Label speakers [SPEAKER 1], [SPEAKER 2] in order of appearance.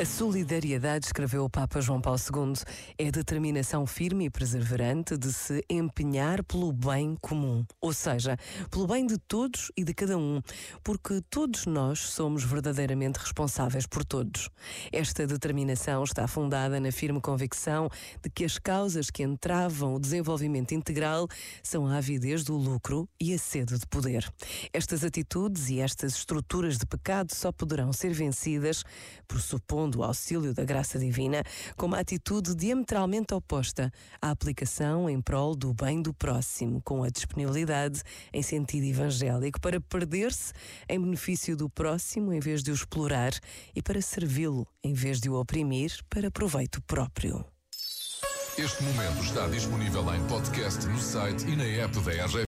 [SPEAKER 1] A solidariedade, escreveu o Papa João Paulo II, é determinação firme e perseverante de se empenhar pelo bem comum, ou seja, pelo bem de todos e de cada um, porque todos nós somos verdadeiramente responsáveis por todos. Esta determinação está fundada na firme convicção de que as causas que entravam o desenvolvimento integral são a avidez do lucro e a sede de poder. Estas atitudes e estas estruturas de pecado só poderão ser vencidas, do auxílio da graça divina, com uma atitude diametralmente oposta à aplicação em prol do bem do próximo, com a disponibilidade em sentido evangélico para perder-se em benefício do próximo em vez de o explorar e para servi-lo em vez de o oprimir para proveito próprio.
[SPEAKER 2] Este momento está disponível em podcast no site e na app da RGP.